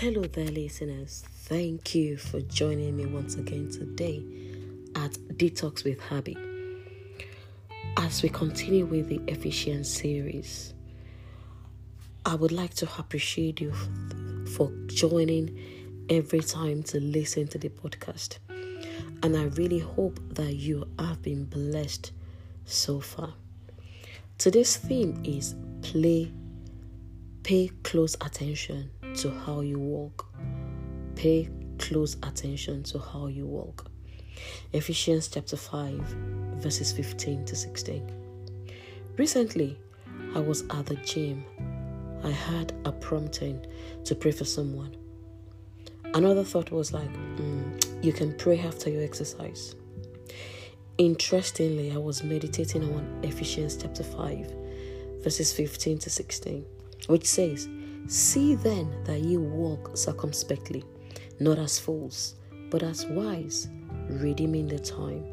Hello there, listeners. Thank you for joining me once again today at Detox with Habi. As we continue with the Ephesians series, I would like to appreciate you for joining every time to listen to the podcast. And I really hope that you have been blessed so far. Today's theme is play, pay close attention to how you walk. Pay close attention to how you walk. Ephesians chapter 5, verses 15 to 16. Recently, I was at the gym. I had a prompting to pray for someone. Another thought was like, mm, you can pray after your exercise. Interestingly, I was meditating on Ephesians chapter 5, verses 15 to 16, which says, See then that ye walk circumspectly, not as fools, but as wise, redeeming the time,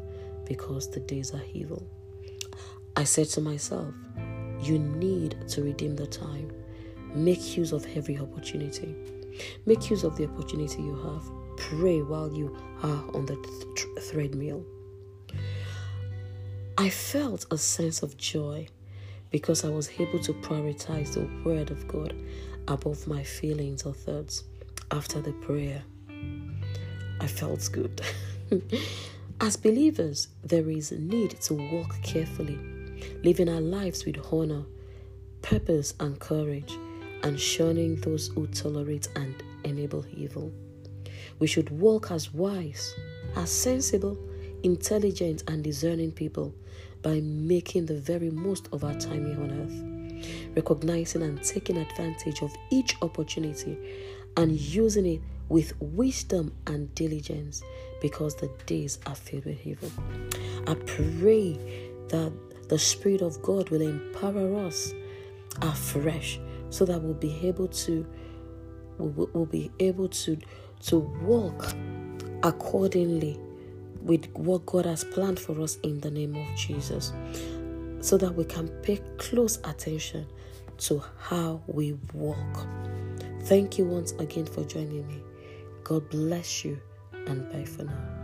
because the days are evil. I said to myself, You need to redeem the time. Make use of every opportunity. Make use of the opportunity you have. Pray while you are on the th- threadmill. I felt a sense of joy because I was able to prioritize the Word of God above my feelings or thoughts after the prayer. I felt good. As believers, there is a need to walk carefully, living our lives with honor, purpose, and courage, and shunning those who tolerate and enable evil. We should walk as wise, as sensible, intelligent, and discerning people by making the very most of our time here on earth, recognizing and taking advantage of each opportunity and using it with wisdom and diligence because the days are filled with evil. I pray that the Spirit of God will empower us afresh so that we'll be able to we'll, we'll be able to to walk accordingly with what God has planned for us in the name of Jesus so that we can pay close attention to how we walk. Thank you once again for joining me. God bless you and bye for now.